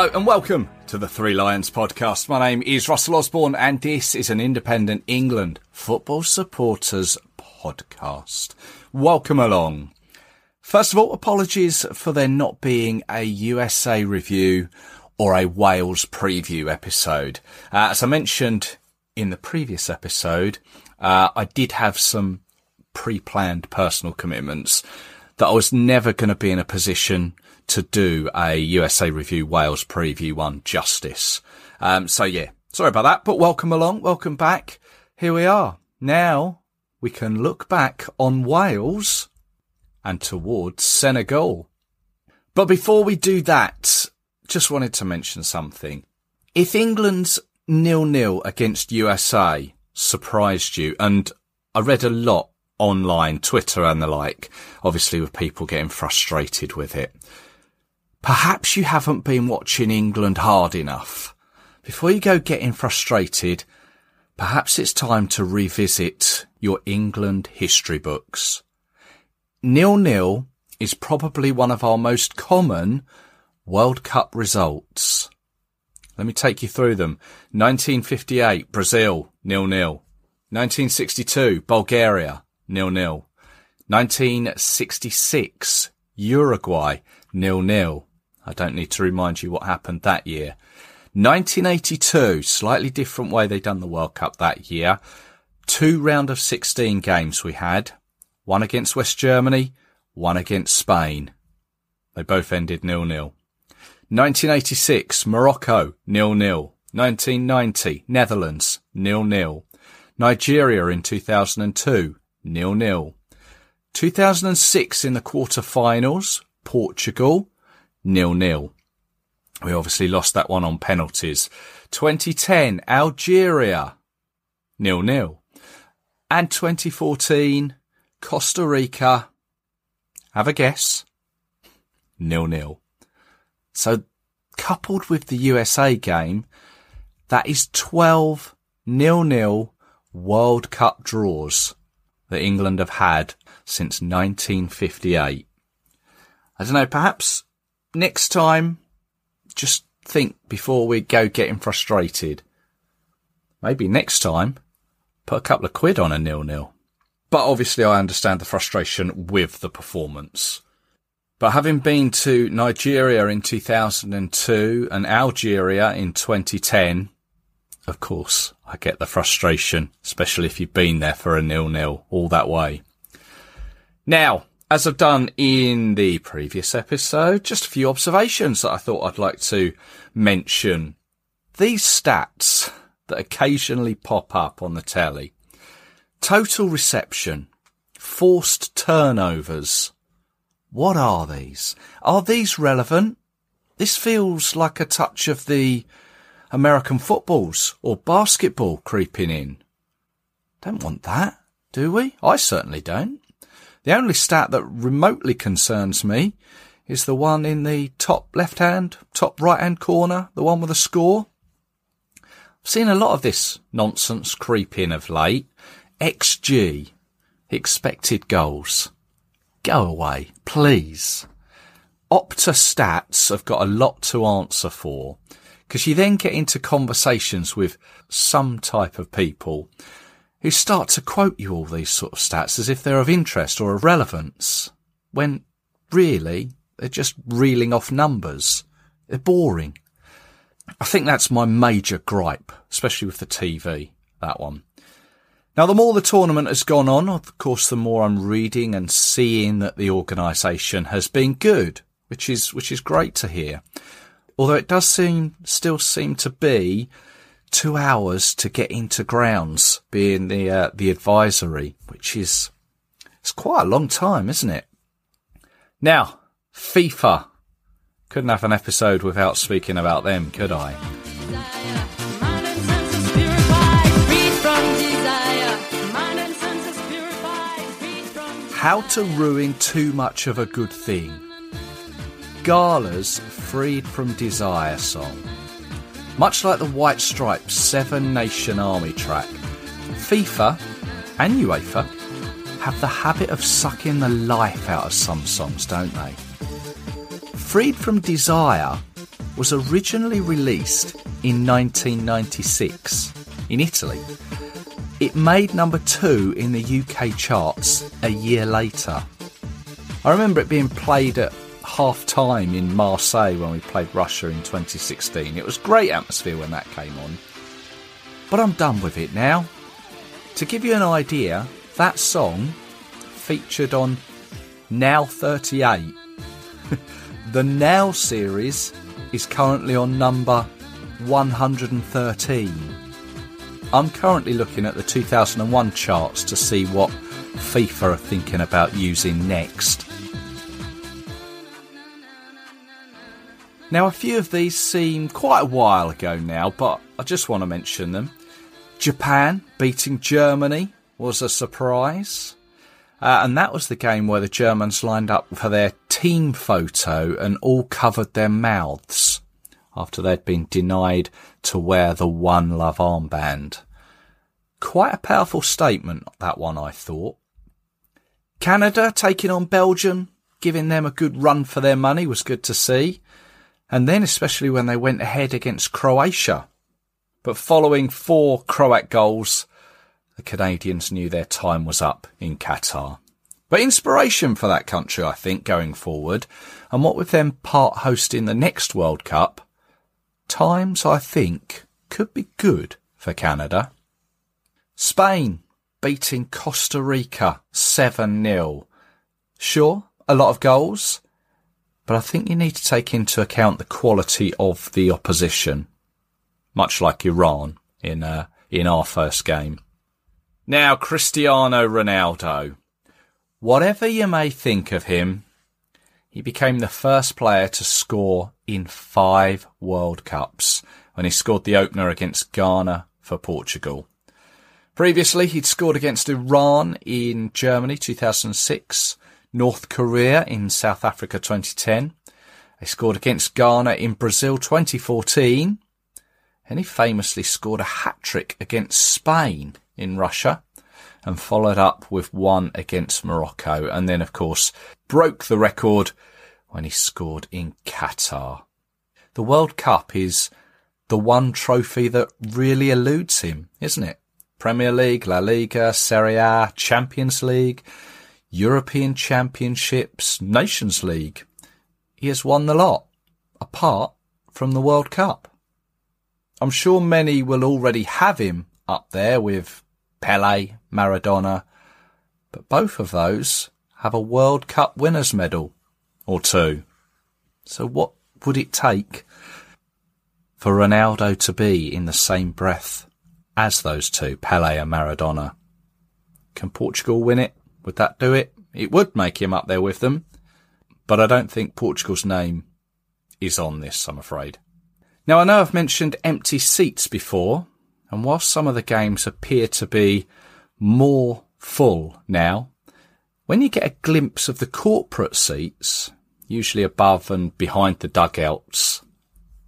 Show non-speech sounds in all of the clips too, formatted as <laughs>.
Hello and welcome to the Three Lions podcast. My name is Russell Osborne and this is an independent England football supporters podcast. Welcome along. First of all, apologies for there not being a USA review or a Wales preview episode. Uh, as I mentioned in the previous episode, uh, I did have some pre-planned personal commitments that I was never going to be in a position to do a USA Review Wales preview one justice. Um, so yeah, sorry about that, but welcome along, welcome back. Here we are. Now we can look back on Wales and towards Senegal. But before we do that, just wanted to mention something. If England's nil-nil against USA surprised you, and I read a lot online, Twitter and the like, obviously with people getting frustrated with it. Perhaps you haven't been watching England hard enough. Before you go getting frustrated, perhaps it's time to revisit your England history books. Nil-nil is probably one of our most common World Cup results. Let me take you through them. 1958, Brazil, nil-nil. 1962, Bulgaria, nil-nil. 1966, Uruguay, nil-nil. I don't need to remind you what happened that year. 1982, slightly different way they done the World Cup that year. Two round of 16 games we had. One against West Germany, one against Spain. They both ended nil-nil. 1986, Morocco, nil-nil. 1990, Netherlands, nil-nil. Nigeria in 2002, nil-nil. 2006 in the quarter-finals, Portugal, nil-nil. We obviously lost that one on penalties. 2010, Algeria, nil-nil. And 2014, Costa Rica, have a guess, nil-nil. So coupled with the USA game, that is 12 nil-nil World Cup draws that England have had since 1958. I don't know, perhaps next time, just think before we go getting frustrated. Maybe next time, put a couple of quid on a nil-nil. But obviously I understand the frustration with the performance. But having been to Nigeria in 2002 and Algeria in 2010, of course, I get the frustration, especially if you've been there for a nil-nil all that way. Now, as I've done in the previous episode, just a few observations that I thought I'd like to mention. These stats that occasionally pop up on the telly. Total reception, forced turnovers. What are these? Are these relevant? This feels like a touch of the American footballs or basketball creeping in. Don't want that, do we? I certainly don't. The only stat that remotely concerns me is the one in the top left hand, top right hand corner, the one with a score. I've seen a lot of this nonsense creep in of late. XG, expected goals. Go away, please. Opta stats have got a lot to answer for because you then get into conversations with some type of people who start to quote you all these sort of stats as if they're of interest or of relevance, when really they're just reeling off numbers. They're boring. I think that's my major gripe, especially with the TV, that one. Now, the more the tournament has gone on, of course, the more I'm reading and seeing that the organisation has been good, which is, which is great to hear. Although it does seem, still seem to be two hours to get into grounds, being the uh, the advisory, which is it's quite a long time, isn't it? Now, FIFA. Couldn't have an episode without speaking about them, could I? How to ruin too much of a good thing. Gala's Freed from Desire song. Much like the White Stripes Seven Nation Army track, FIFA and UEFA have the habit of sucking the life out of some songs, don't they? Freed from Desire was originally released in 1996 in Italy. It made number two in the UK charts a year later. I remember it being played at half time in Marseille when we played Russia in 2016. It was great atmosphere when that came on. But I'm done with it now. To give you an idea, that song featured on Now 38. <laughs> the Now series is currently on number 113. I'm currently looking at the 2001 charts to see what FIFA are thinking about using next. Now, a few of these seem quite a while ago now, but I just want to mention them. Japan beating Germany was a surprise. Uh, and that was the game where the Germans lined up for their team photo and all covered their mouths after they'd been denied to wear the One Love armband. Quite a powerful statement, that one, I thought. Canada taking on Belgium, giving them a good run for their money was good to see. And then especially when they went ahead against Croatia. But following four Croat goals, the Canadians knew their time was up in Qatar. But inspiration for that country, I think, going forward. And what with them part hosting the next World Cup, times, I think, could be good for Canada. Spain beating Costa Rica 7-0. Sure, a lot of goals, but I think you need to take into account the quality of the opposition, much like Iran in uh, in our first game. Now, Cristiano Ronaldo. Whatever you may think of him, he became the first player to score in five World Cups when he scored the opener against Ghana for Portugal. Previously, he'd scored against Iran in Germany 2006, North Korea in South Africa 2010. He scored against Ghana in Brazil 2014. And he famously scored a hat trick against Spain in Russia and followed up with one against Morocco. And then, of course, broke the record when he scored in Qatar. The World Cup is the one trophy that really eludes him, isn't it? Premier League, La Liga, Serie A, Champions League, European Championships, Nations League. He has won the lot, apart from the World Cup. I'm sure many will already have him up there with Pele, Maradona, but both of those have a World Cup winners medal or two. So what would it take for Ronaldo to be in the same breath as those two, Pele and Maradona? Can Portugal win it? Would that do it? It would make him up there with them, but I don't think Portugal's name is on this, I'm afraid. Now I know I've mentioned empty seats before, and whilst some of the games appear to be more full now, when you get a glimpse of the corporate seats, usually above and behind the dugouts,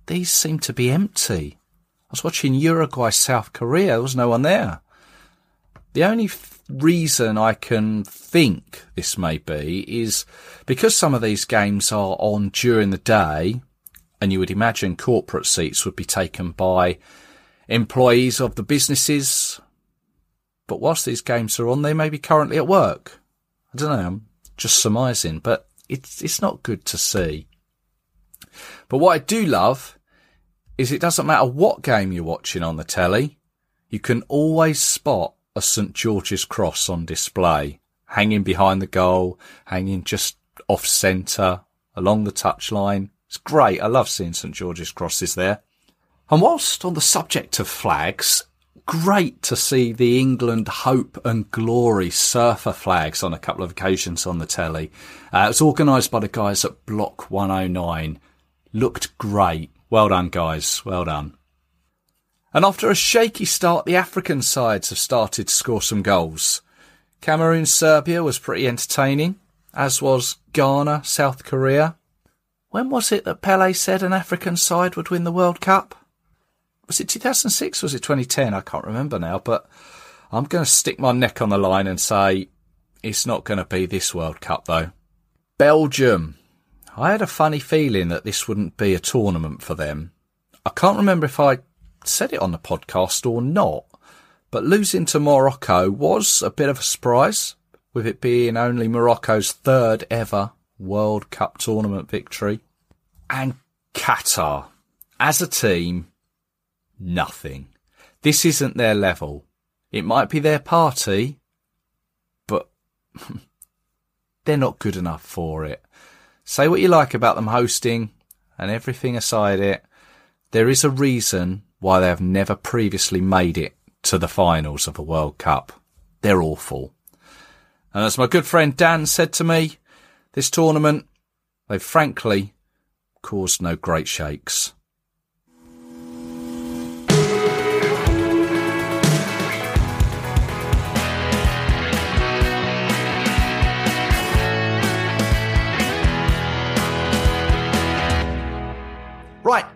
these seem to be empty. I was watching Uruguay South Korea, there was no one there. The only reason I can think this may be is because some of these games are on during the day, and you would imagine corporate seats would be taken by employees of the businesses. But whilst these games are on, they may be currently at work. I don't know. I'm just surmising, but it's it's not good to see. But what I do love is it doesn't matter what game you're watching on the telly, you can always spot a St George's cross on display, hanging behind the goal, hanging just off centre, along the touchline. It's great. I love seeing St George's crosses there. And whilst on the subject of flags, great to see the England Hope and Glory surfer flags on a couple of occasions on the telly. Uh, it was organised by the guys at Block 109. Looked great. Well done, guys. Well done. And after a shaky start, the African sides have started to score some goals. Cameroon Serbia was pretty entertaining, as was Ghana South Korea. When was it that Pele said an African side would win the World Cup? Was it 2006 was it 2010? I can't remember now, but I'm going to stick my neck on the line and say it's not going to be this World Cup though. Belgium. I had a funny feeling that this wouldn't be a tournament for them. I can't remember if I said it on the podcast or not, but losing to Morocco was a bit of a surprise, with it being only Morocco's third ever World Cup tournament victory. And Qatar, as a team, nothing. This isn't their level. It might be their party, but <laughs> they're not good enough for it. Say what you like about them hosting and everything aside it, there is a reason why they have never previously made it to the finals of a World Cup. They're awful. Uh, and as my good friend Dan said to me, this tournament, they've frankly caused no great shakes.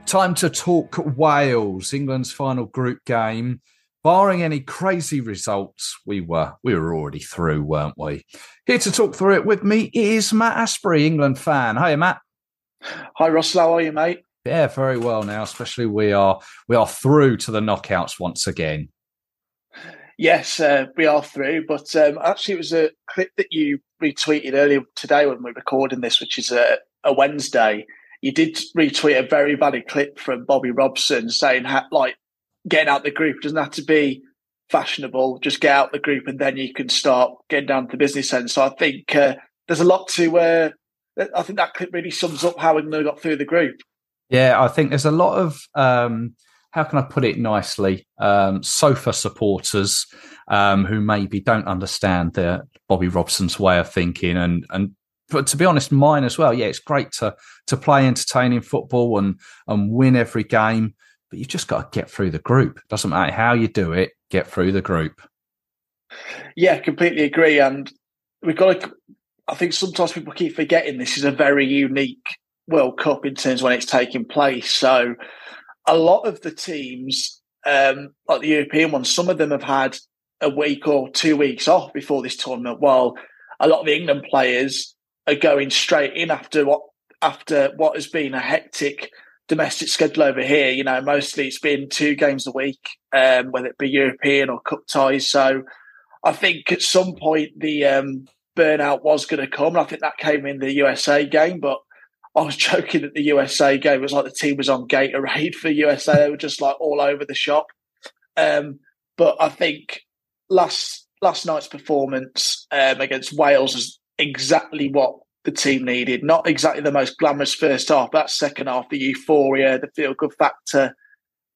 Time to talk Wales, England's final group game barring any crazy results, we were we were already through, weren't we? Here to talk through it with me is Matt Asprey, England fan. Hi, Matt. Hi, Russell. How are you, mate? Yeah, very well now. Especially we are we are through to the knockouts once again. Yes, uh, we are through. But um, actually, it was a clip that you retweeted earlier today when we are recording this, which is a, a Wednesday. You did retweet a very valid clip from Bobby Robson saying, like, getting out the group. Doesn't have to be fashionable. Just get out the group and then you can start getting down to the business end. So I think uh, there's a lot to. Uh, I think that clip really sums up how England got through the group. Yeah, I think there's a lot of. Um, how can I put it nicely? Um, sofa supporters um, who maybe don't understand the Bobby Robson's way of thinking, and and but to be honest, mine as well. Yeah, it's great to to play entertaining football and and win every game but you've just got to get through the group. Doesn't matter how you do it, get through the group. Yeah, completely agree. And we've got to, I think sometimes people keep forgetting this is a very unique World Cup in terms when it's taking place. So a lot of the teams, um, like the European ones, some of them have had a week or two weeks off before this tournament, while a lot of the England players are going straight in after what after what has been a hectic domestic schedule over here, you know, mostly it's been two games a week, um, whether it be European or cup ties. So I think at some point the um, burnout was going to come. I think that came in the USA game, but I was <laughs> joking that the USA game was like the team was on Gatorade for USA. They were just like all over the shop. Um, but I think last last night's performance um, against Wales is exactly what the team needed. Not exactly the most glamorous first half, but that second half, the euphoria, the feel good factor,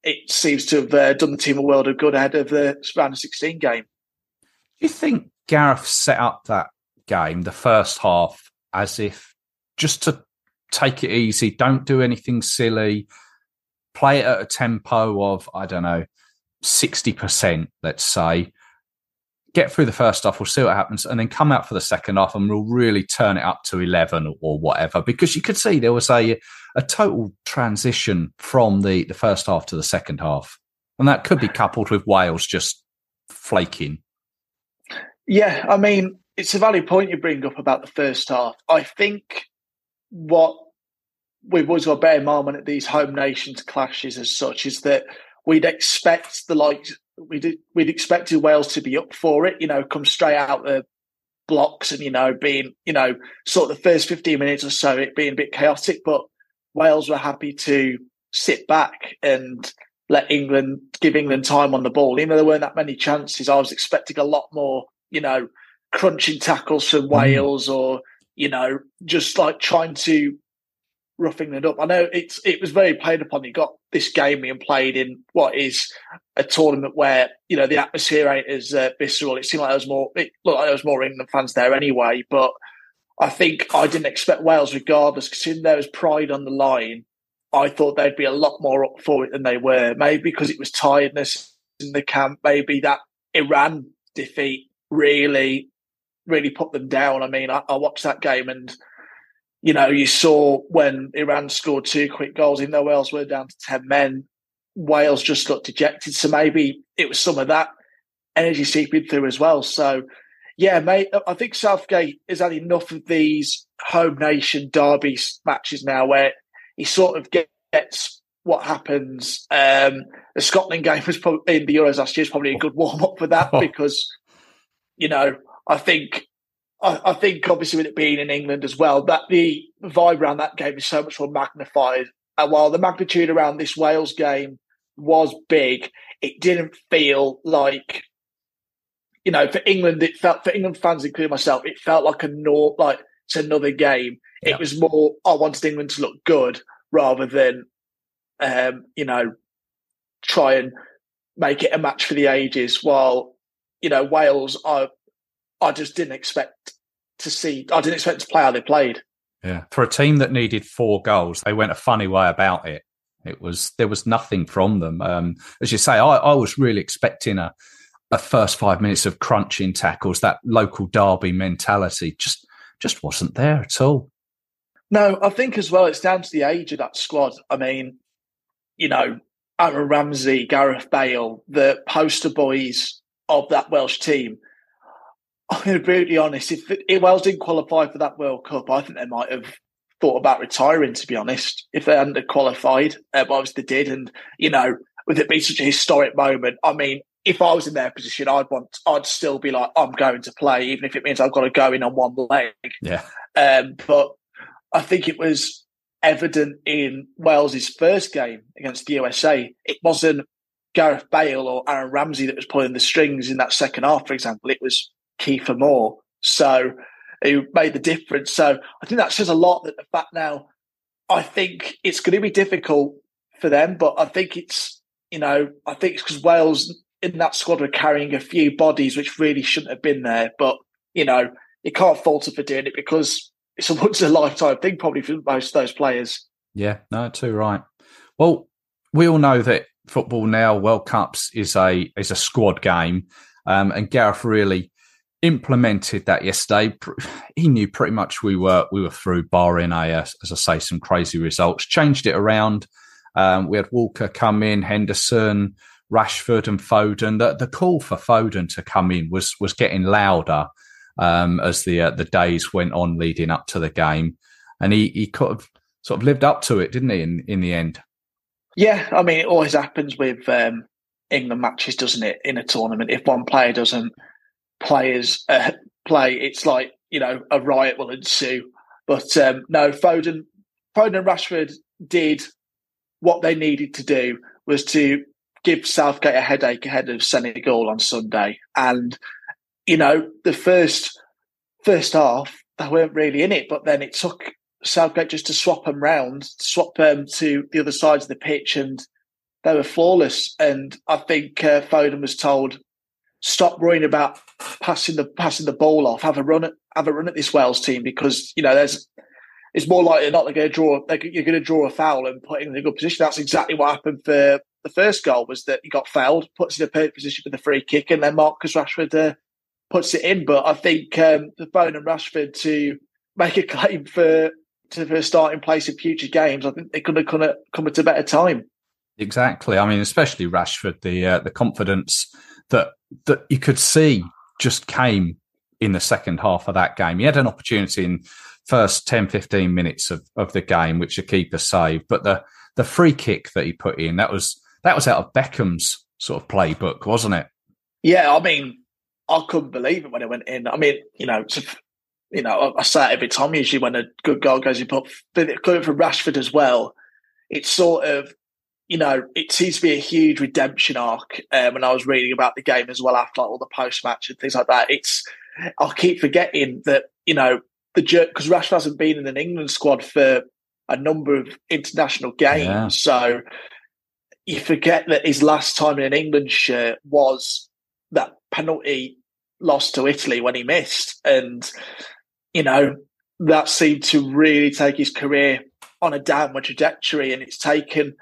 it seems to have uh, done the team a world of good ahead of the round of 16 game. Do you think Gareth set up that game, the first half, as if just to take it easy, don't do anything silly, play it at a tempo of, I don't know, 60%, let's say, get through the first half, we'll see what happens, and then come out for the second half and we'll really turn it up to 11 or whatever. Because you could see there was a, a total transition from the, the first half to the second half. And that could be coupled with Wales just flaking. Yeah, I mean, it's a valid point you bring up about the first half. I think what we've always got bear in mind when these home nations clashes as such is that we'd expect the likes we'd we'd expected Wales to be up for it, you know, come straight out the blocks and you know being you know sort of the first 15 minutes or so it being a bit chaotic but wales were happy to sit back and let england give england time on the ball even though there weren't that many chances i was expecting a lot more you know crunching tackles from mm. wales or you know just like trying to roughing it up. I know it's it was very played upon. You got this game being played in what is a tournament where you know the atmosphere ain't as uh, visceral. It seemed like there was more. It looked like there was more England fans there anyway. But I think I didn't expect Wales, regardless, because in there was pride on the line. I thought they'd be a lot more up for it than they were. Maybe because it was tiredness in the camp. Maybe that Iran defeat really really put them down. I mean, I, I watched that game and you know, you saw when Iran scored two quick goals, even though Wales were down to 10 men, Wales just looked dejected. So maybe it was some of that energy seeping through as well. So, yeah, mate, I think Southgate has had enough of these home nation derby matches now where he sort of gets what happens. Um, the Scotland game was probably in the Euros last year is probably a good warm up for that <laughs> because, you know, I think I, I, think obviously with it being in England as well, that the vibe around that game is so much more magnified. And while the magnitude around this Wales game was big, it didn't feel like you know, for England, it felt for England fans, including myself, it felt like a nor like it's another game. Yeah. It was more I wanted England to look good rather than um, you know, try and make it a match for the ages. While you know Wales, I I just didn't expect to see. I didn't expect to play how they played. Yeah, for a team that needed four goals, they went a funny way about it. It was there was nothing from them. Um, as you say, I, I was really expecting a a first five minutes of crunching tackles, that local derby mentality just just wasn't there at all. No, I think as well it's down to the age of that squad. I mean, you know, Aaron Ramsey, Gareth Bale, the poster boys of that Welsh team. I'm going to be brutally honest. If, if Wales didn't qualify for that World Cup, I think they might have thought about retiring. To be honest, if they hadn't qualified, uh, but obviously they did, and you know, with it being such a historic moment, I mean, if I was in their position, I'd want, I'd still be like, I'm going to play, even if it means I've got to go in on one leg. Yeah. Um, but I think it was evident in Wales's first game against the USA. It wasn't Gareth Bale or Aaron Ramsey that was pulling the strings in that second half, for example. It was Kieffer Moore. So who made the difference. So I think that says a lot that the fact now, I think it's going to be difficult for them, but I think it's, you know, I think it's because Wales in that squad are carrying a few bodies which really shouldn't have been there. But, you know, you can't fault them for doing it because it's a <laughs> once in a lifetime thing, probably for most of those players. Yeah, no, too right. Well, we all know that football now, World Cups is a is a squad game, um, and Gareth really implemented that yesterday. He knew pretty much we were we were through, barring a as I say some crazy results. Changed it around. Um, we had Walker come in, Henderson, Rashford and Foden. The, the call for Foden to come in was was getting louder um, as the uh, the days went on leading up to the game, and he he could have sort of lived up to it, didn't he? In in the end. Yeah, I mean, it always happens with um, England matches, doesn't it? In a tournament, if one player doesn't players uh, play, it's like you know a riot will ensue. But um, no, Foden, Foden and Rashford did what they needed to do was to give Southgate a headache ahead of Senegal on Sunday. And, you know, the first first half, they weren't really in it, but then it took Southgate just to swap them round, swap them to the other sides of the pitch, and they were flawless. And I think uh, Foden was told, stop worrying about passing the passing the ball off, have a run at have a run at this Wales team because, you know, there's it's more likely not they're going to draw. They're, you're going to draw a foul and put in a good position. That's exactly what happened for the first goal was that he got fouled, puts in a perfect position for the free kick, and then Marcus Rashford uh, puts it in. But I think um, the Foden and Rashford to make a claim for to for starting place in future games, I think they could have come at, come at a better time. Exactly. I mean, especially Rashford, the uh, the confidence that that you could see just came in the second half of that game. He had an opportunity in first 10, 15 minutes of, of the game, which the keeper saved, but the the free kick that he put in that was that was out of Beckham's sort of playbook, wasn't it? Yeah, I mean, I couldn't believe it when it went in. I mean, you know, you know, I say it every time. Usually, when a good goal goes in, but coming from Rashford as well, it's sort of, you know, it seems to be a huge redemption arc. Um, and I was reading about the game as well after like, all the post match and things like that. It's, I'll keep forgetting that, you know, the jerk because Rashford hasn't been in an England squad for a number of international games, yeah. so you forget that his last time in an England shirt was that penalty loss to Italy when he missed. And, you know, that seemed to really take his career on a downward trajectory. And it's taken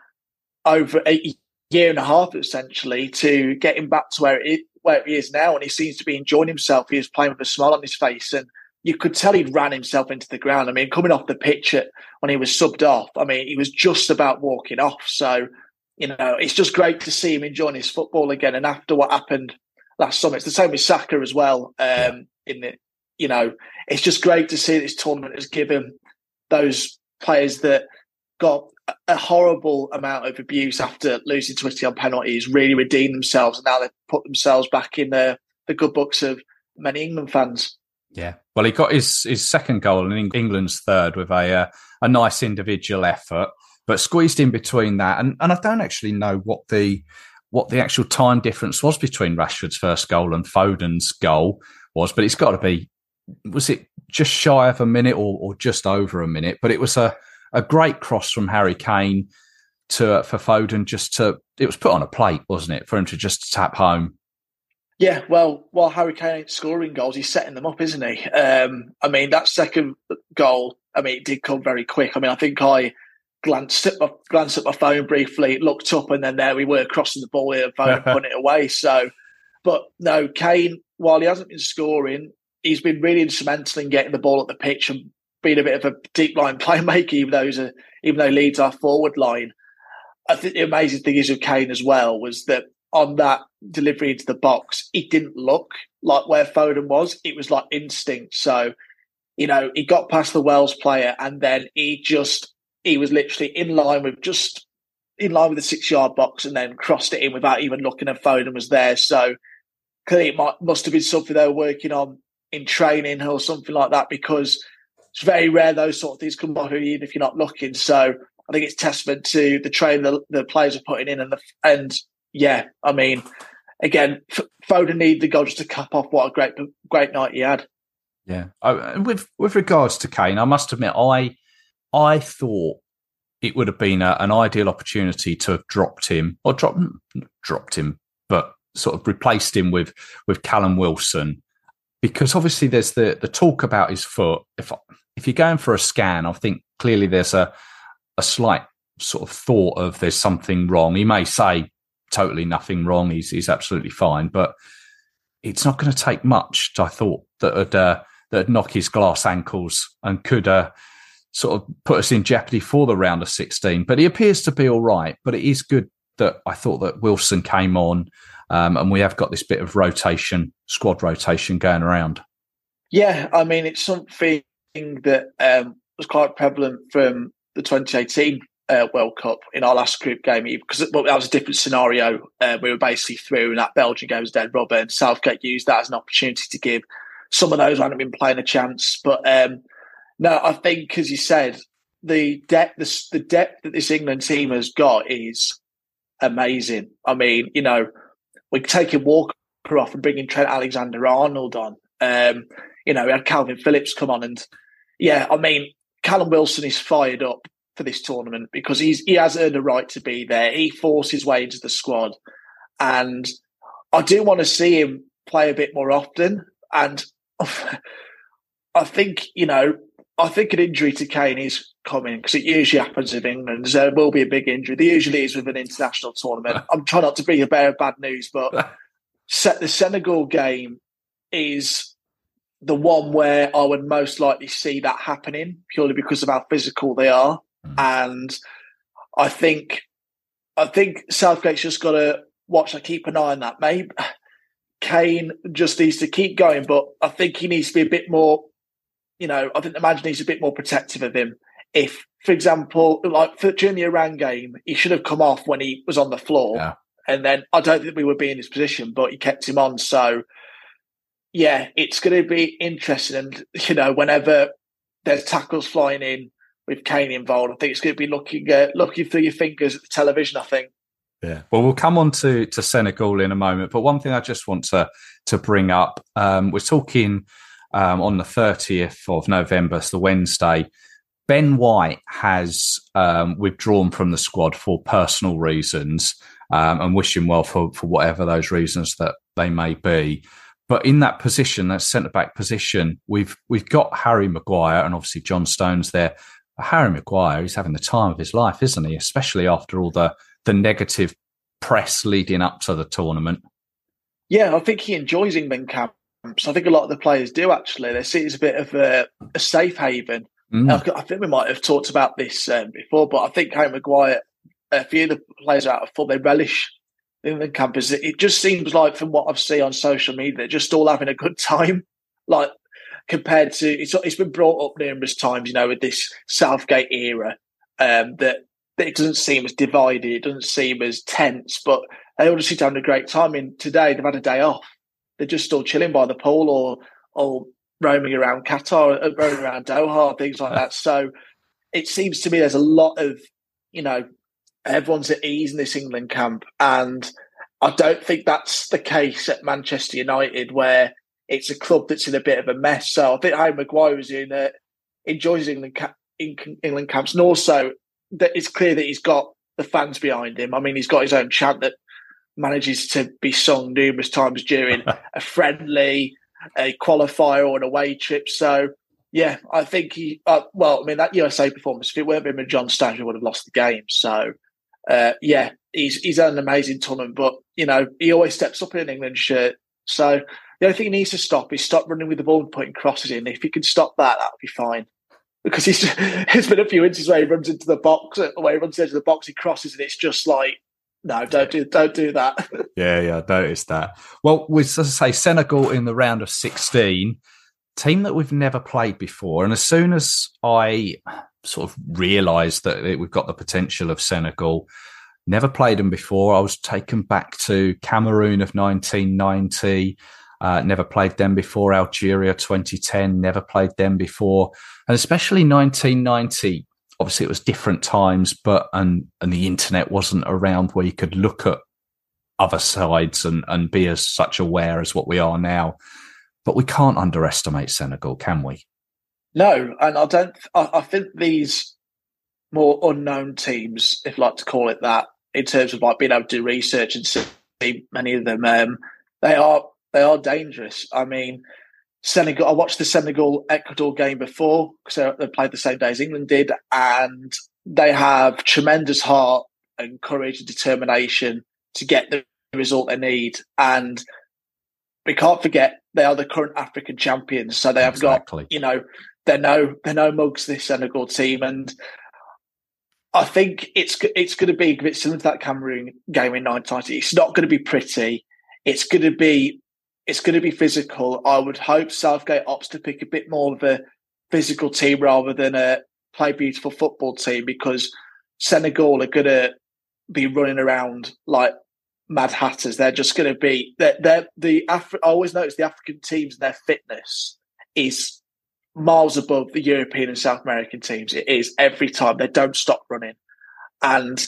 over, he, year and a half essentially to get him back to where it where he is now, and he seems to be enjoying himself. He was playing with a smile on his face, and you could tell he'd ran himself into the ground. I mean, coming off the pitch at, when he was subbed off, I mean, he was just about walking off. So, you know, it's just great to see him enjoying his football again. And after what happened last summer, it's the same with Saka as well. Um, in the, you know, it's just great to see this tournament has given those players that got a horrible amount of abuse after losing to Italy on penalties really redeemed themselves and now they've put themselves back in the, the good books of many England fans. Yeah, well, he got his, his second goal in England's third with a uh, a nice individual effort, but squeezed in between that, and and I don't actually know what the what the actual time difference was between Rashford's first goal and Foden's goal was, but it's got to be was it just shy of a minute or, or just over a minute? But it was a a great cross from Harry Kane to for Foden just to it was put on a plate, wasn't it, for him to just tap home. Yeah, well, while Harry Kane ain't scoring goals, he's setting them up, isn't he? Um, I mean, that second goal, I mean, it did come very quick. I mean, I think I glanced at my, glanced at my phone briefly, looked up, and then there we were crossing the ball here, and Foden <laughs> putting it away. So, but no, Kane, while he hasn't been scoring, he's been really instrumental in getting the ball at the pitch and being a bit of a deep line <laughs> playmaker, even though he's a, even though leads our forward line. I think the amazing thing is with Kane as well was that on that delivery into the box, it didn't look like where Foden was. It was like instinct. So, you know, he got past the Wales player and then he just he was literally in line with just in line with the six yard box and then crossed it in without even looking at Foden was there. So clearly it might, must have been something they were working on in training or something like that because it's very rare those sort of things come off even if you're not looking. So I think it's testament to the training the, the players are putting in and the and yeah, I mean, again, Foden needed the goal just to cap off what a great great night he had. Yeah, oh, with with regards to Kane, I must admit, I I thought it would have been a, an ideal opportunity to have dropped him or dropped dropped him, but sort of replaced him with with Callum Wilson because obviously there's the the talk about his foot. If if you're going for a scan, I think clearly there's a a slight sort of thought of there's something wrong. He may say totally nothing wrong. He's he's absolutely fine, but it's not going to take much. I thought that would uh, that knock his glass ankles and could uh, sort of put us in jeopardy for the round of 16. But he appears to be all right. But it is good that I thought that Wilson came on, um, and we have got this bit of rotation, squad rotation going around. Yeah, I mean it's something that um, was quite prevalent from the 2018 uh, World Cup in our last group game because well, that was a different scenario. Uh, we were basically through, and that Belgian game was dead rubber. And Southgate used that as an opportunity to give some of those who hadn't been playing a chance. But um, no, I think, as you said, the depth, the, the depth that this England team has got is amazing. I mean, you know, we're taking Walker off and bringing Trent Alexander Arnold on. Um, you know, we had Calvin Phillips come on, and yeah, I mean, Callum Wilson is fired up for this tournament because he's he has earned a right to be there. He forced his way into the squad, and I do want to see him play a bit more often. And <laughs> I think you know, I think an injury to Kane is coming because it usually happens in England. There will be a big injury. There usually is with an international tournament. <laughs> I'm trying not to be a bear of bad news, but <laughs> set the Senegal game is the one where I would most likely see that happening purely because of how physical they are. Mm. And I think I think Southgate's just got to watch and keep an eye on that. Maybe Kane just needs to keep going, but I think he needs to be a bit more. You know, I think the manager needs a bit more protective of him. If, for example, like for, during the Iran game, he should have come off when he was on the floor, yeah. and then I don't think we would be in this position, but he kept him on. So, yeah, it's going to be interesting. And you know, whenever there's tackles flying in, with Kane involved. I think it's going to be looking uh, looking through your fingers at the television. I think. Yeah. Well, we'll come on to, to Senegal in a moment. But one thing I just want to to bring up, um, we're talking um, on the 30th of November, so the Wednesday. Ben White has um, withdrawn from the squad for personal reasons, um, and wish him well for for whatever those reasons that they may be. But in that position, that centre back position, we've we've got Harry Maguire and obviously John Stones there Harry Maguire, he's having the time of his life, isn't he? Especially after all the the negative press leading up to the tournament. Yeah, I think he enjoys England camps. I think a lot of the players do actually. They see it as a bit of a, a safe haven. Mm. I, I, think we might have talked about this um, before, but I think Harry Maguire, a few of the players out of full, they relish England campus. It just seems like, from what I've seen on social media, they're just all having a good <laughs> time. Like compared to, it's, it's been brought up numerous times, you know, with this Southgate era, um, that, that it doesn't seem as divided, it doesn't seem as tense, but they all just seem to a great time. And today they've had a day off. They're just still chilling by the pool or or roaming around Qatar, uh, roaming around Doha, things like that. So it seems to me there's a lot of, you know, everyone's at ease in this England camp. And I don't think that's the case at Manchester United, where it's a club that's in a bit of a mess. So I think Harry Maguire is in uh, enjoys England ca- England camps, and also that it's clear that he's got the fans behind him. I mean, he's got his own chant that manages to be sung numerous times during <laughs> a friendly, a qualifier, or an away trip. So yeah, I think he. Uh, well, I mean that USA performance. If it weren't been with John Stones, we would have lost the game. So uh, yeah, he's he's had an amazing tournament. But you know, he always steps up in an England shirt. So the only thing he needs to stop is stop running with the ball and putting crosses in. If he can stop that, that'll be fine. Because he's <laughs> there's been a few instances where he runs into the box, where he runs into the box, he crosses, and it's just like, no, don't do don't do that. <laughs> yeah, yeah, I noticed that. Well, with as I say, Senegal in the round of sixteen, team that we've never played before, and as soon as I sort of realised that we've got the potential of Senegal. Never played them before. I was taken back to Cameroon of 1990. Uh, never played them before. Algeria 2010, never played them before. And especially 1990, obviously it was different times, but, and, and the internet wasn't around where you could look at other sides and, and be as such aware as what we are now. But we can't underestimate Senegal, can we? No, and I don't. I, I think these more unknown teams, if you like to call it that, in terms of like being able to do research and see many of them, um, they are they are dangerous. I mean, Senegal. I watched the Senegal Ecuador game before because they played the same day as England did, and they have tremendous heart and courage and determination to get the result they need. And we can't forget they are the current African champions, so they have exactly. got you know they're no they're no mugs this Senegal team, and I think it's it's going to be a bit similar to that Cameroon game in 1990. It's not going to be pretty. It's going to be it's going to be physical. I would hope Southgate opts to pick a bit more of a physical team rather than a play beautiful football team because Senegal are going to be running around like mad hatters. They're just going to be they're, they're the I always notice the African teams and their fitness is miles above the European and South American teams. It is every time they don't stop running, and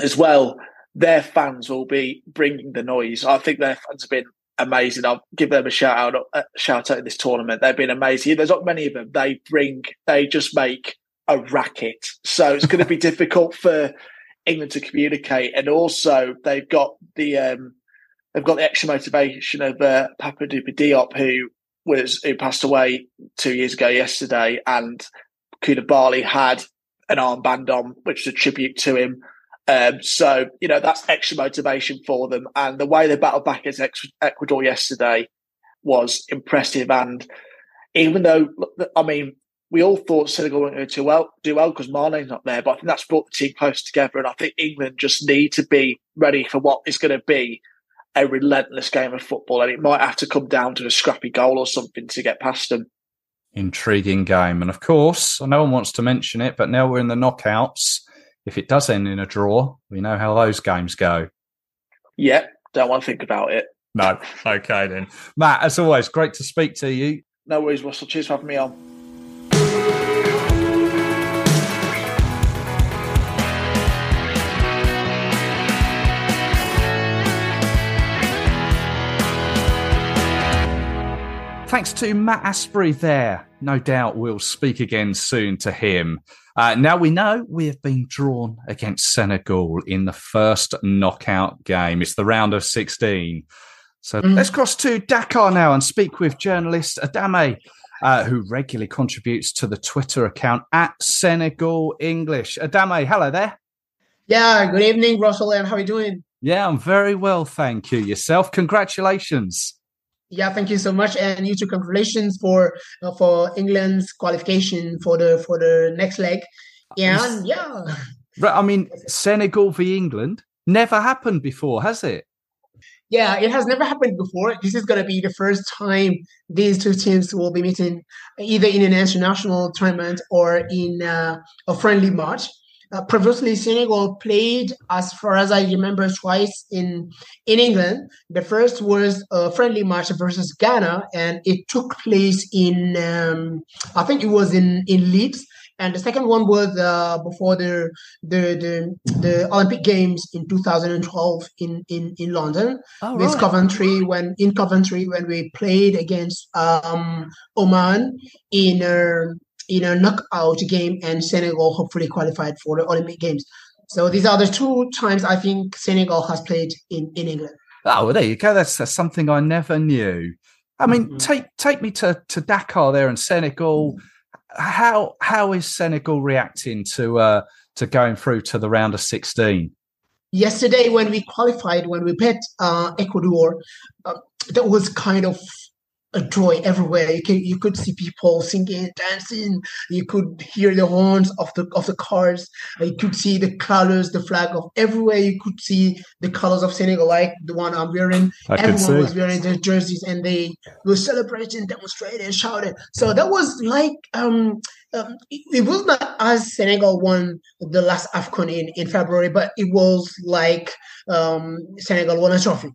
as well, their fans will be bringing the noise. I think their fans have been amazing. I'll give them a shout out, a shout out in this tournament. They've been amazing. There's not many of them. They bring, they just make a racket. So it's going to be <laughs> difficult for England to communicate. And also they've got the, um, they've got the extra motivation of uh, Papa Bouba Diop, who was, who passed away two years ago yesterday. And Koulibaly had an armband on, which is a tribute to him. Um, so, you know, that's extra motivation for them. And the way they battled back against Ecuador yesterday was impressive. And even though, I mean, we all thought Senegal weren't going to do well, do well because Mane's not there, but I think that's brought the team close together. And I think England just need to be ready for what is going to be a relentless game of football. And it might have to come down to a scrappy goal or something to get past them. Intriguing game. And of course, no one wants to mention it, but now we're in the knockouts if it does end in a draw, we know how those games go. Yeah, don't want to think about it. No. Okay then. Matt, as always, great to speak to you. No worries, Russell. Cheers for having me on. Thanks to Matt Asprey there. No doubt we'll speak again soon to him. Uh, now we know we have been drawn against Senegal in the first knockout game. It's the round of 16. So mm. let's cross to Dakar now and speak with journalist Adame, uh, who regularly contributes to the Twitter account at Senegal English. Adame, hello there. Yeah, good evening, Russell, and how are you doing? Yeah, I'm very well, thank you. Yourself, congratulations. Yeah, thank you so much, and you too. Congratulations for uh, for England's qualification for the for the next leg. And yeah, <laughs> I mean, Senegal v England never happened before, has it? Yeah, it has never happened before. This is going to be the first time these two teams will be meeting either in an international tournament or in uh, a friendly match. Uh, previously, Senegal played, as far as I remember, twice in in England. The first was a friendly match versus Ghana, and it took place in um, I think it was in in Leeds. And the second one was uh, before the, the the the Olympic Games in 2012 in in in London oh, with right. Coventry when in Coventry when we played against um, Oman in a in a knockout game, and Senegal hopefully qualified for the Olympic Games. So these are the two times I think Senegal has played in, in England. Oh, well, there you go. That's, that's something I never knew. I mean, mm-hmm. take take me to, to Dakar there in Senegal. How how is Senegal reacting to uh, to going through to the round of sixteen? Yesterday, when we qualified, when we met uh, Ecuador, uh, that was kind of joy everywhere. You can you could see people singing, dancing. You could hear the horns of the of the cars. You could see the colors, the flag of everywhere. You could see the colors of Senegal, like the one I'm wearing. I Everyone was wearing their jerseys, and they were celebrating, demonstrating, shouting. So that was like um um, it, was not as Senegal won the last AFCON in, in February, but it was like um, Senegal won a trophy.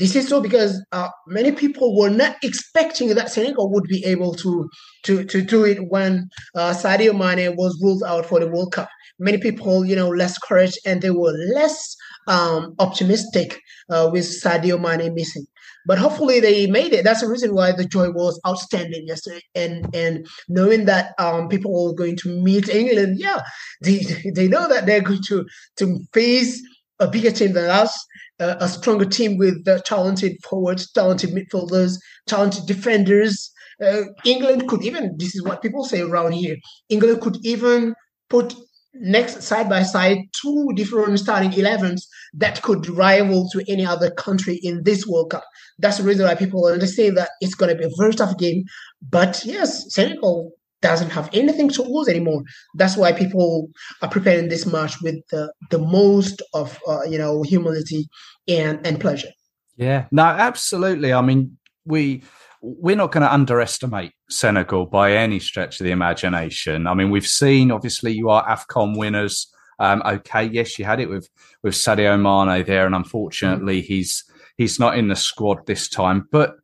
This is so because uh, many people were not expecting that Senegal would be able to to to do it when uh, Sadio Mane was ruled out for the World Cup. Many people, you know, less courage and they were less um, optimistic uh, with Sadio Mane missing. But hopefully they made it. That's the reason why the joy was outstanding yesterday. And and knowing that um, people are going to meet England, yeah, they they know that they're going to to face a bigger team than us, a stronger team with uh, talented forwards, talented midfielders, talented defenders. Uh, England could even, this is what people say around here, England could even put next side by side two different starting 11s that could rival to any other country in this World Cup. That's the reason why people understand that it's going to be a very tough game. But yes, Senegal doesn't have anything to lose anymore. That's why people are preparing this match with the, the most of uh, you know humility and and pleasure. Yeah, no, absolutely. I mean, we we're not going to underestimate Senegal by any stretch of the imagination. I mean, we've seen obviously you are AFCON winners. Um, okay, yes, you had it with with Sadio Mane there, and unfortunately, mm-hmm. he's he's not in the squad this time. But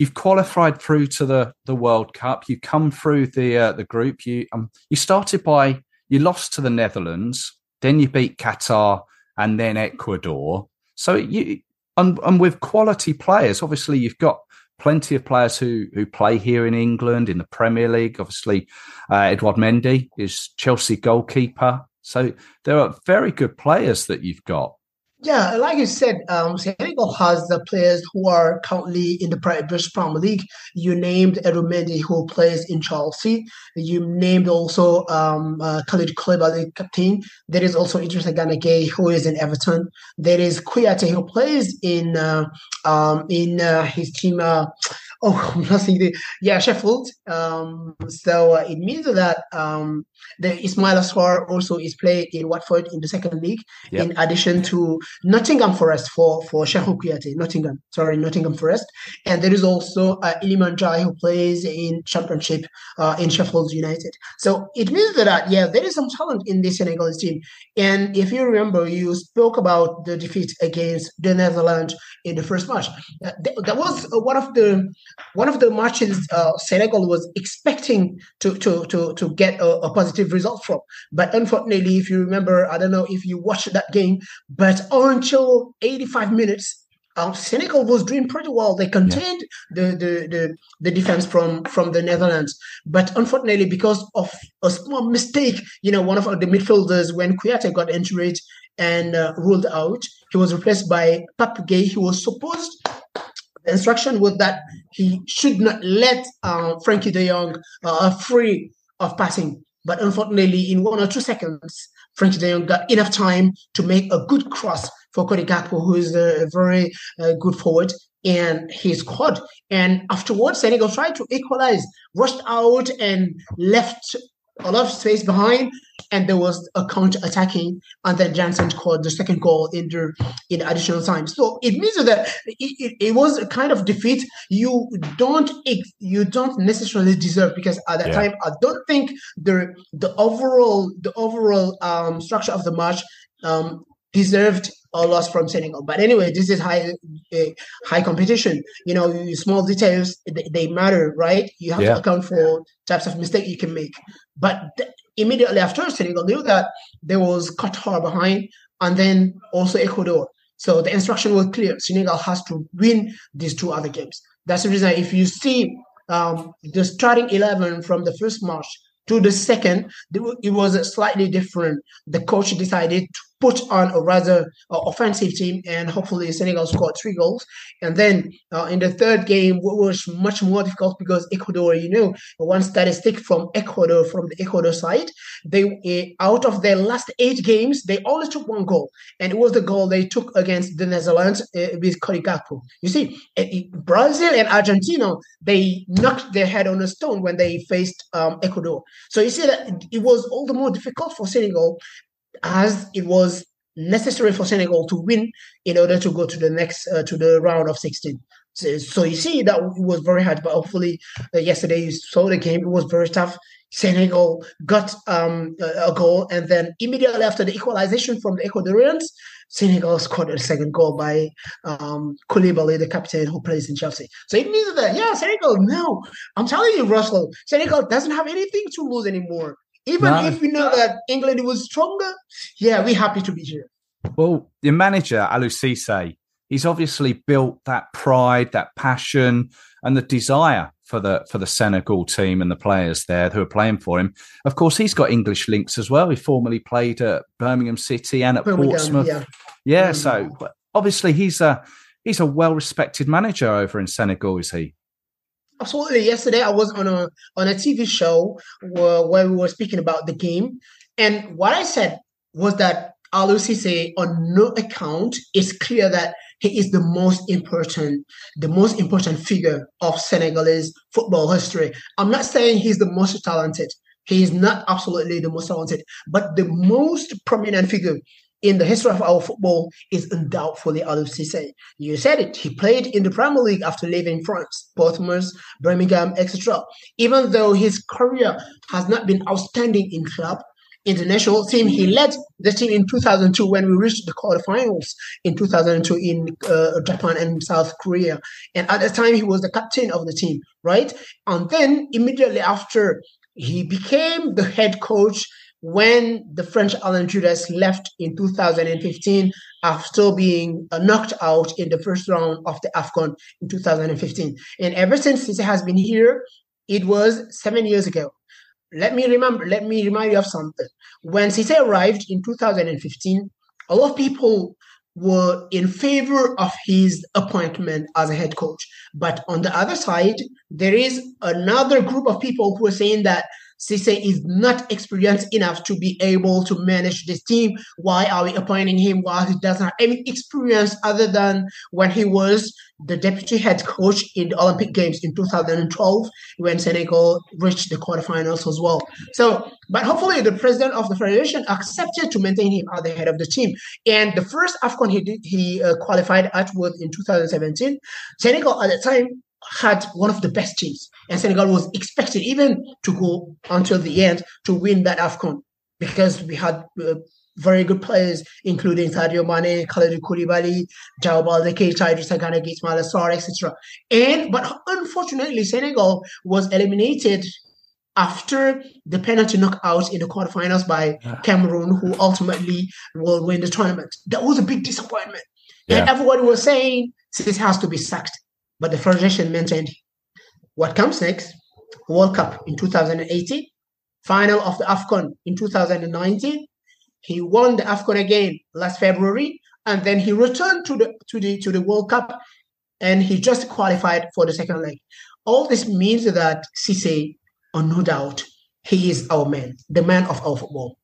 you've qualified through to the the World Cup. You come through the uh, the group. You um, you started by you lost to the Netherlands, then you beat Qatar, and then Ecuador. So you and, and with quality players, obviously you've got plenty of players who who play here in England in the Premier League. Obviously, uh, Edouard Mendy is Chelsea goalkeeper. So there are very good players that you've got. Yeah, like you said, um, Senegal has the players who are currently in the British Premier League. You named Edouard Mendy, who plays in Chelsea. You named also um, uh, Kalidou Koulibaly, captain. There is also Idrissa Gana Gueye, who is in Everton. There is Kouyaté, who plays in uh, um, in uh, his team. Uh, oh, <laughs> I'm not the yeah Sheffield. Um, so uh, it means that um, the Ismaila Sarr also is playing in Watford in the second league, yep. in addition to Nottingham Forest for for Cheikhou Kouyaté, Nottingham, sorry, Nottingham Forest, and there is also uh, Iliman Ndiaye who plays in Championship uh, in Sheffield United. So it means that uh, yeah, there is some talent in this Senegalese team. And if you remember, you spoke about the defeat against the Netherlands in the first match. Uh, that was one of the one of the matches uh, Senegal was expecting to to to to get a, a, positive result from. But unfortunately, if you remember, I don't know if you watched that game, but until 85 minutes, uh, Senegal was doing pretty well. They contained yeah. the, the, the the defense from from the Netherlands, but unfortunately, because of a small mistake, you know, one of the midfielders when Kouyaté got injured and uh, ruled out, he was replaced by Pape Gueye. He was supposed the instruction was that he should not let uh, Frenkie de Jong uh, free of passing. But unfortunately, in one or two seconds, Frenkie de Jong got enough time to make a good cross for Cody Gakpo, who is a very uh, good forward, and he scored. And afterwards, Senegal tried to equalize, rushed out and left a lot of space behind, and there was a counter attacking, and then Klaassen scored the second goal in the in additional time. So it means that it, it, it, was a kind of defeat you don't you don't necessarily deserve because at that yeah. time I don't think the the overall the overall um, structure of the match um, deserved a loss from Senegal. But anyway, this is high uh, high competition. You know, small details they, they matter, right? You have yeah. to account for types of mistake you can make. But th- immediately after, Senegal knew that there was Qatar behind, and then also Ecuador. So the instruction was clear. Senegal has to win these two other games. That's the reason. If you see um, the starting eleven from the first match to the second, it was slightly different. The coach decided to put on a rather uh, offensive team, and hopefully Senegal scored three goals. And then uh, in the third game, was much more difficult because Ecuador, you know, one statistic from Ecuador from the Ecuador side, they uh, out of their last eight games, they only took one goal, and it was the goal they took against the Netherlands uh, with Cody You see, uh, Brazil and Argentina, they knocked their head on a stone when they faced um, Ecuador. So you see that it was all the more difficult for Senegal as it was necessary for Senegal to win in order to go to the next uh, to the round of 16. So, so, you see that it was very hard, but hopefully uh, yesterday you saw the game. It was very tough. Senegal got um, a goal, and then immediately after the equalization from the Ecuadorians, Senegal scored a second goal by um, Koulibaly, the captain who plays in Chelsea. So it means that yeah, Senegal. No, I'm telling you, Russell, Senegal doesn't have anything to lose anymore. Even no. if we know that England was stronger, yeah, we're happy to be here. Well, your manager, Aliou Cisse, he's obviously built that pride, that passion, and the desire for the for the Senegal team and the players there who are playing for him. Of course, he's got English links as well. He formerly played at Birmingham City and at Birmingham, Portsmouth. Yeah, yeah so obviously he's a he's a well respected manager over in Senegal, is he? Absolutely. Yesterday, I was on a on a TV show where, where we were speaking about the game, and what I said was that Aliou Cisse, on no account, is clear that he is the most important, the most important figure of Senegalese football history. I'm not saying he's the most talented. He is not absolutely the most talented, but the most prominent figure in the history of our football is undoubtedly Aliou Cisse. You said it. He played in the Premier League after leaving France, Portsmouth, Birmingham, etc. Even though his career has not been outstanding in club, international team, he led the team in 2002 when we reached the quarterfinals in 2002 in uh, Japan and South Korea. And at the time, he was the captain of the team, right? And then immediately after, he became the head coach when the French Alain Giresse left in 2015 after being uh, knocked out in the first round of the AFCON in 2015. And ever since he has been here, it was seven years ago. Let me remember, let me remind you of something. When Cisse arrived in 2015, a lot of people were in favor of his appointment as a head coach. But on the other side, there is another group of people who are saying that Cisse is not experienced enough to be able to manage this team. Why are we appointing him while he doesn't have any experience other than when he was the deputy head coach in the Olympic Games in 2012 when Senegal reached the quarterfinals as well. So, but hopefully the president of the federation accepted to maintain him at the head of the team. And the first AFCON he did, he uh, qualified at was in 2017. Senegal at the time had one of the best teams, and Senegal was expected even to go until the end to win that AFCON because we had uh, very good players, including Sadio Mane, Kalidou Koulibaly, João Baldé, Keita Idrissa Ismaila Sarr, etc. And but unfortunately, Senegal was eliminated after the penalty knockout in the quarterfinals by Cameroon, who ultimately will win the tournament. That was a big disappointment. Yeah. And everybody was saying this has to be sacked. But the Federation maintained what comes next World Cup in 2018, final of the AFCON in 2019. He won the AFCON again last February, and then he returned to the to the to the World Cup and he just qualified for the second leg. All this means that Cisse, on no doubt, he is our man, the man of our football.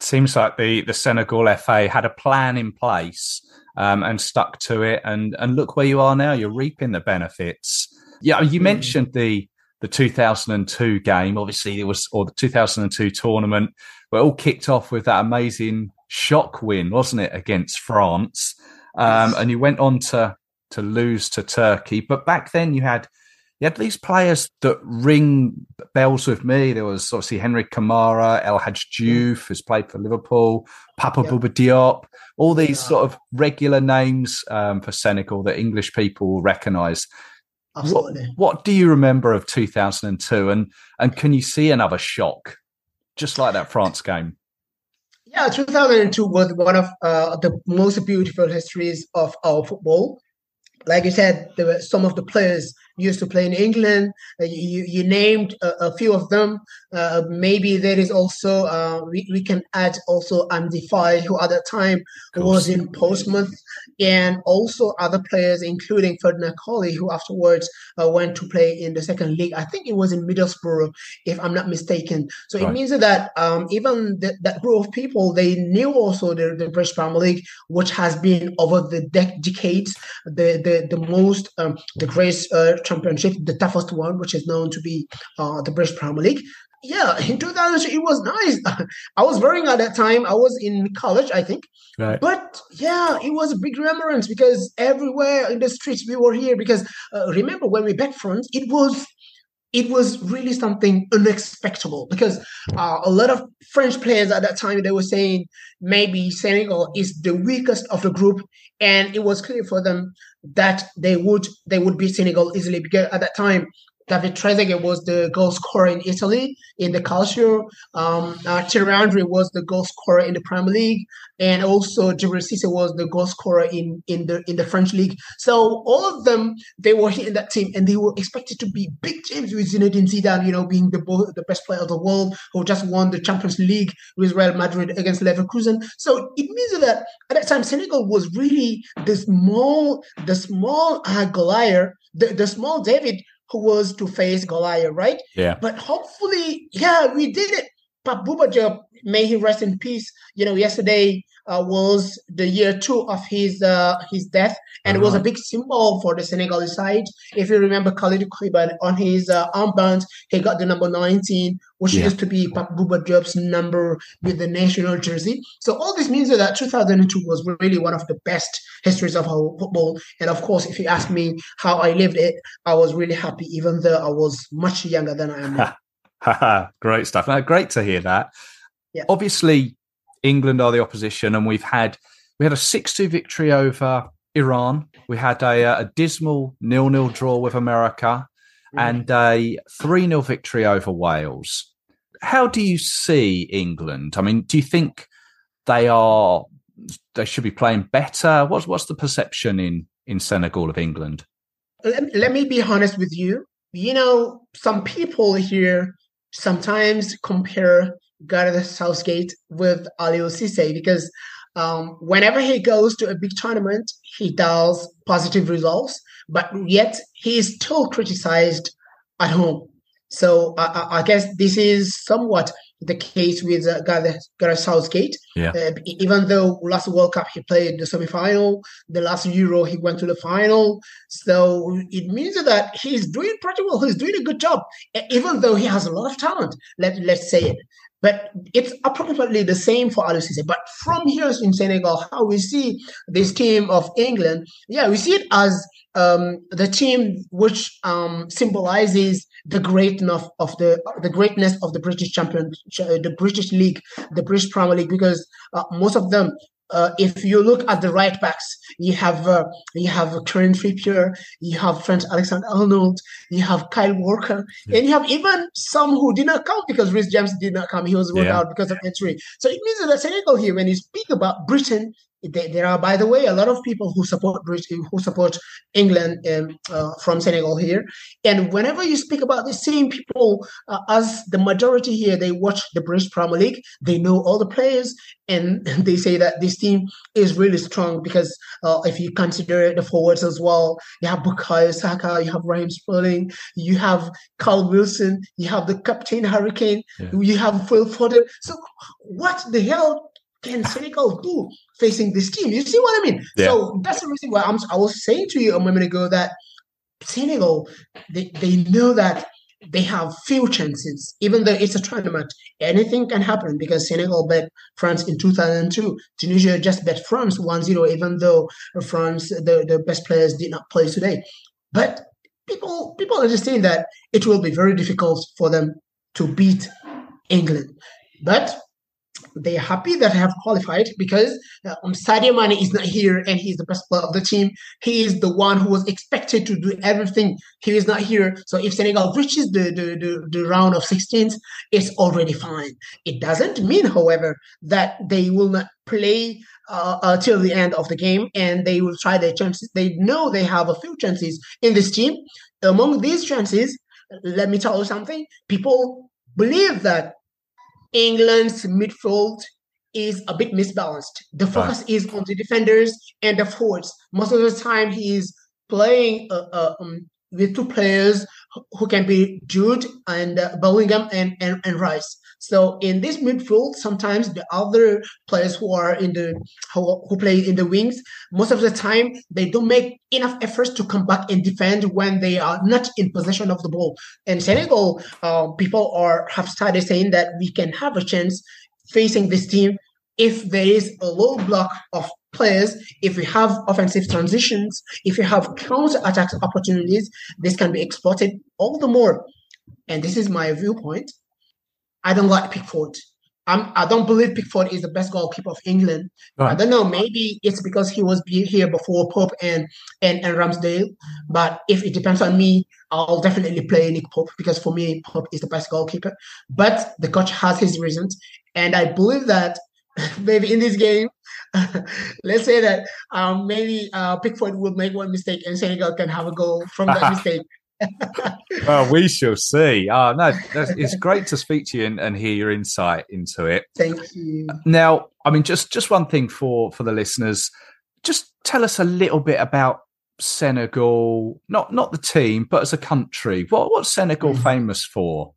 seems like the the Senegal FA had a plan in place um, and stuck to it, and and look where you are now. You're reaping the benefits. Yeah, you mm. mentioned the the 2002 game. Obviously, it was or the 2002 tournament. Where it all kicked off with that amazing shock win, wasn't it, against France? Um. And you went on to to lose to Turkey. But back then, you had you had these players that ring bells with me. There was obviously Henri Camara, El Hadj Diouf, who's played for Liverpool, Papa yeah. Bouba Diop, all these sort of regular names um, for Senegal that English people will recognise. What, what, do you remember of 2002? And, and can you see another shock, just like that France game? Yeah, 2002 was one of uh, the most beautiful histories of our football like you said, there were some of the players used to play in England. Uh, you, you named a, a, few of them. Uh, maybe there is also uh, we, we can add also Amdy Faye, who at that time was in Portsmouth, and also other players, including Ferdinand Coly, who afterwards uh, went to play in the second league. I think it was in Middlesbrough, if I'm not mistaken. So right. it means that um, even the, that group of people they knew also the, the British Premier League, which has been over the de- decades the the the most um, the greatest championship, the toughest one, which is known to be uh, the British Premier League. Yeah, in 2000, it was nice. <laughs> I was very at that time. I was in college, I think. Right. But yeah, it was a big remembrance because everywhere in the streets we were here. Because uh, remember when we bet France, it was it was really something unexpected because uh, a lot of French players at that time they were saying maybe Senegal is the weakest of the group, and it was clear for them that they would they would beat Senegal easily because at that time David Trezeguet was the goal scorer in Italy in the Calcio. Um, uh, Thierry Henry was the goal scorer in the Premier League, and also Djibril Cissé was the goal scorer in, in the in the French league. So all of them they were in that team, and they were expected to be big teams with Zinedine Zidane, you know, being the the best player of the world who just won the Champions League with Real Madrid against Leverkusen. So it means that at that time Senegal was really the small the small Goliath, the, the small David who was to face Goliath, right? Yeah. But hopefully, yeah, we did it. But may he rest in peace. You know, yesterday uh, was the year two of his uh, his death, and uh-huh. it was a uh-huh. big symbol for the Senegalese side. If you remember Kalidou Koulibaly on his uh, armband, he got the number 19, which yeah. used to be Pape Bouba Diop's number with the national jersey. So all this means that 2002 was really one of the best histories of our football. And of course, if you ask me how I lived it, I was really happy, even though I was much younger than I am now. <laughs> great stuff. great to hear that. Yeah. Obviously, England are the opposition, and we've had we had a six-two victory over Iran. We had a, a dismal nil-nil draw with America, mm. and a three-nil victory over Wales. How do you see England? I mean, do you think they are they should be playing better? What's what's the perception in in Senegal of England? Let me be honest with you. You know, some people here sometimes compare Gareth Southgate with Aliou Cisse because um, whenever he goes to a big tournament, he does positive results, but yet he is still criticized at home. So I, I guess this is somewhat the case with uh, Gareth, Gareth Southgate. Yeah. Uh, even though last World Cup he played the semi-final, the last Euro he went to the final. So it means that he's doing pretty well. He's doing a good job, even though he has a lot of talent. Let let's say it. But it's approximately the same for Aliou Cisse. But from here in Senegal, how we see this team of England, yeah, we see it as um, the team which um, symbolizes the greatness of, of, the the greatness of the British champion, the British League, the British Premier League, because uh, most of them uh, if you look at the right backs, you have uh, you have Kieran Trippier, you have Trent Alexander-Arnold, you have Kyle Walker, yeah. and you have even some who did not come because Reece James did not come. He was ruled yeah. out because of injury. So it means that Senegal here, when you speak about Britain, there are, by the way, a lot of people who support who support England um, uh, from Senegal here. And whenever you speak about the same people, uh, as the majority here, they watch the British Premier League. They know all the players, and <laughs> they say that this team is really strong because uh, if you consider the forwards as well, you have Bukayo Saka, you have Raheem Sterling, you have Callum Wilson, you have the captain Harry Kane, yeah. you have Phil Foden. So what the hell can Senegal do facing this team? You see what I mean? Yeah. So that's the reason why I'm, I was saying to you a moment ago that Senegal, they, they know that they have few chances, even though it's a tournament. Anything can happen because Senegal bet France in 2002. Tunisia just bet France 1 0, even though France, the, the best players did not play today. But people people understand that it will be very difficult for them to beat England. But they are happy that I have qualified because uh, um, Sadio Mane is not here and he's the best player of the team. He is the one who was expected to do everything. He is not here. So if Senegal reaches the, the, the, the round of 16s, it's already fine. It doesn't mean, however, that they will not play uh, uh, till the end of the game and they will try their chances. They know they have a few chances in this team. Among these chances, let me tell you something. People believe that England's midfield is a bit misbalanced. The focus right. is on the defenders and the forwards. Most of the time, he is playing uh, uh, um, with two players who can be Jude and uh, Bellingham and, and, and Rice. So in this midfield, sometimes the other players who are in the who, who play in the wings, most of the time they don't make enough efforts to come back and defend when they are not in possession of the ball. And Senegal, uh, people are have started saying that we can have a chance facing this team if there is a low block of players, if we have offensive transitions, if we have counter attack opportunities, this can be exploited all the more. And this is my viewpoint. I don't like Pickford. I'm, I don't believe Pickford is the best goalkeeper of England. Right. I don't know. Maybe it's because he was here before Pope and, and and Ramsdale. But if it depends on me, I'll definitely play Nick Pope because for me, Pope is the best goalkeeper. But the coach has his reasons, and I believe that <laughs> maybe in this game, <laughs> let's say that um, maybe uh, Pickford will make one mistake and Senegal can have a goal from that <laughs> mistake well, we shall see. Oh, no, it's great to speak to you and, and, hear your insight into it. Thank you. Now, I mean, just just one thing for for the listeners. Just tell us a little bit about Senegal, not not the team, but as a country. What what's Senegal mm-hmm. famous for?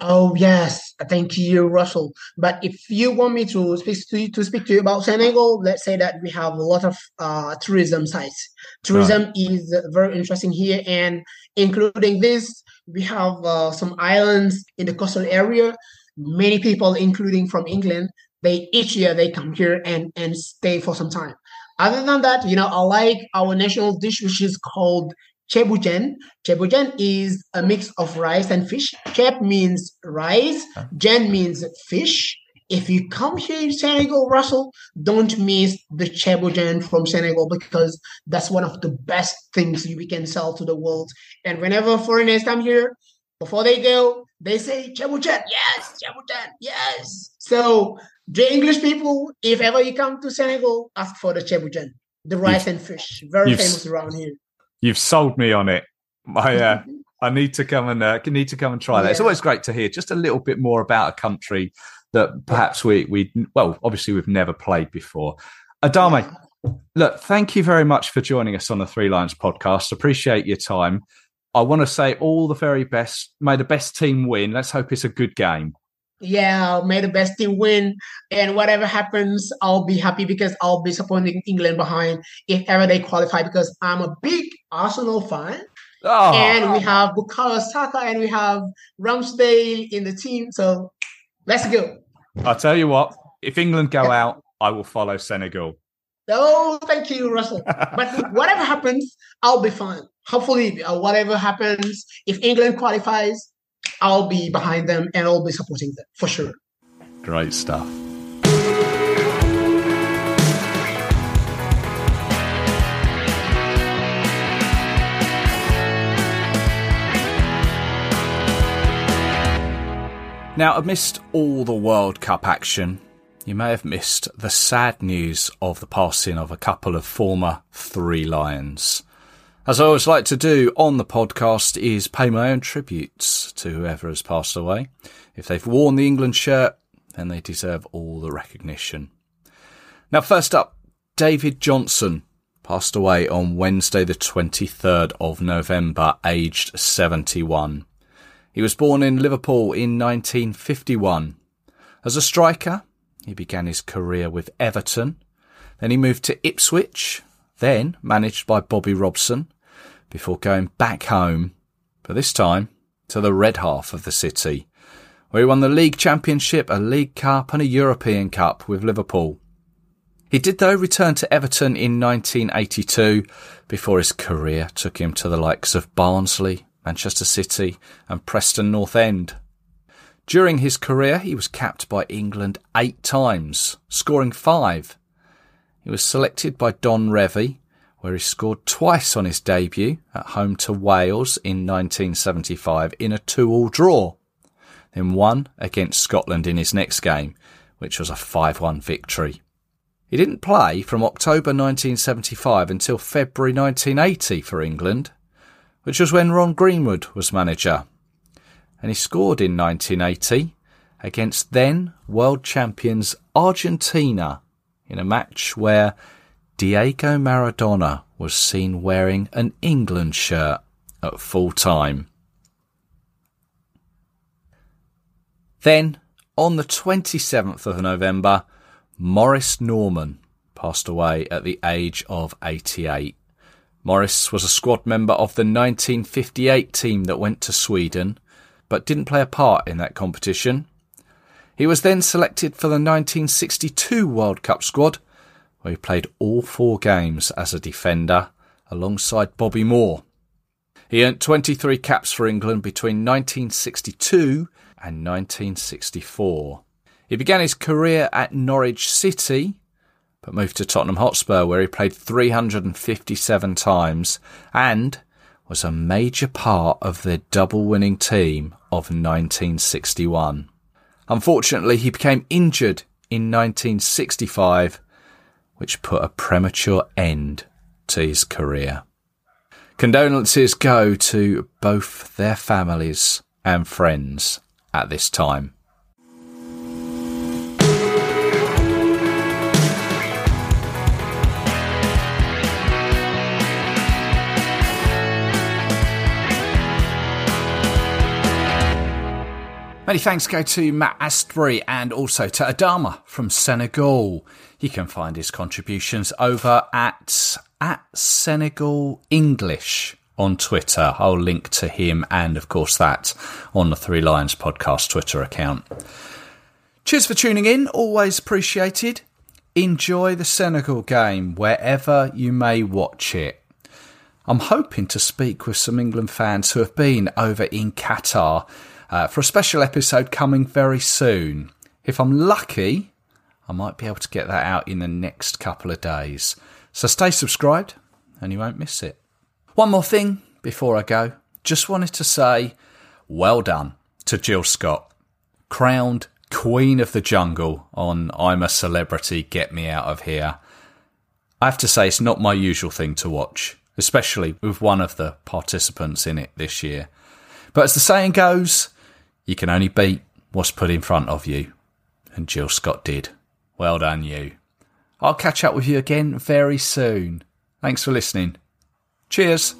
Oh yes, thank you, Russell. But if you want me to speak to you, to speak to you about Senegal, let's say that we have a lot of uh, tourism sites. Tourism right. is very interesting here, and including this, we have uh, some islands in the coastal area. Many people, including from England, they each year they come here and and stay for some time. Other than that, you know, I like our national dish, which is called Ceebu jeen. is a mix of rice and fish. Cheb means rice, jen means fish. If you come here in Senegal, Russell, don't miss the ceebu from Senegal because that's one of the best things we can sell to the world. And whenever foreigners come here, before they go, they say ceebu yes, ceebu yes. So the English people, if ever you come to Senegal, ask for the ceebu the rice and fish, very famous around here. You've sold me on it. I uh, <laughs> I need to come and uh, need to come and try that. Yeah. It's always great to hear just a little bit more about a country that perhaps we we well obviously we've never played before. Adama, look, thank you very much for joining us on the Three Lions podcast. Appreciate your time. I want to say all the very best. May the best team win. Let's hope it's a good game yeah, may the best team win. And whatever happens, I'll be happy because I'll be supporting England behind if ever they qualify because I'm a big Arsenal fan. Oh. And we have Bukayo Saka and we have Ramsdale in the team. So let's go. I'll tell you what, if England go out, I will follow Senegal. Oh, thank you, Russell. <laughs> but whatever happens, I'll be fine. Hopefully, uh, whatever happens, if England qualifies, I'll be behind them and I'll be supporting them for sure. Great stuff. Now, amidst all the World Cup action, you may have missed the sad news of the passing of a couple of former Three Lions. As I always like to do on the podcast is pay my own tributes to whoever has passed away. If they've worn the England shirt, then they deserve all the recognition. Now, first up, David Johnson passed away on Wednesday, the 23rd of November, aged 71. He was born in Liverpool in 1951. As a striker, he began his career with Everton. Then he moved to Ipswich, then managed by Bobby Robson, before going back home, but this time to the red half of the city, where he won the League Championship, a League Cup and a European Cup with Liverpool. He did though return to Everton in 1982 before his career took him to the likes of Barnsley, Manchester City and Preston North End. During his career, he was capped by England eight times, scoring five. He was selected by Don Revie, where he scored twice on his debut at home to Wales in 1975 in a two-all draw, then one against Scotland in his next game, which was a 5-1 victory. He didn't play from October 1975 until February 1980 for England, which was when Ron Greenwood was manager and he scored in 1980 against then world champions Argentina in a match where Diego Maradona was seen wearing an England shirt at full time. Then, on the 27th of November, Maurice Norman passed away at the age of 88. Maurice was a squad member of the 1958 team that went to Sweden but didn't play a part in that competition. He was then selected for the 1962 World Cup squad, where he played all four games as a defender alongside Bobby Moore. He earned 23 caps for England between 1962 and 1964. He began his career at Norwich City, but moved to Tottenham Hotspur, where he played 357 times and was a major part of their double winning team of 1961. Unfortunately, he became injured in 1965, which put a premature end to his career. Condolences go to both their families and friends at this time. Many thanks go to Matt Astbury and also to Adama from Senegal. You can find his contributions over at at Senegal English on Twitter. I'll link to him and of course that on the Three Lions podcast Twitter account. Cheers for tuning in, always appreciated. Enjoy the Senegal game wherever you may watch it. I'm hoping to speak with some England fans who have been over in Qatar uh, for a special episode coming very soon. If I'm lucky, I might be able to get that out in the next couple of days. So stay subscribed and you won't miss it. One more thing before I go. Just wanted to say well done to Jill Scott, crowned Queen of the Jungle on I'm a Celebrity, Get Me Out of Here. I have to say, it's not my usual thing to watch, especially with one of the participants in it this year. But as the saying goes, you can only beat what's put in front of you. And Jill Scott did. Well done, you. I'll catch up with you again very soon. Thanks for listening. Cheers.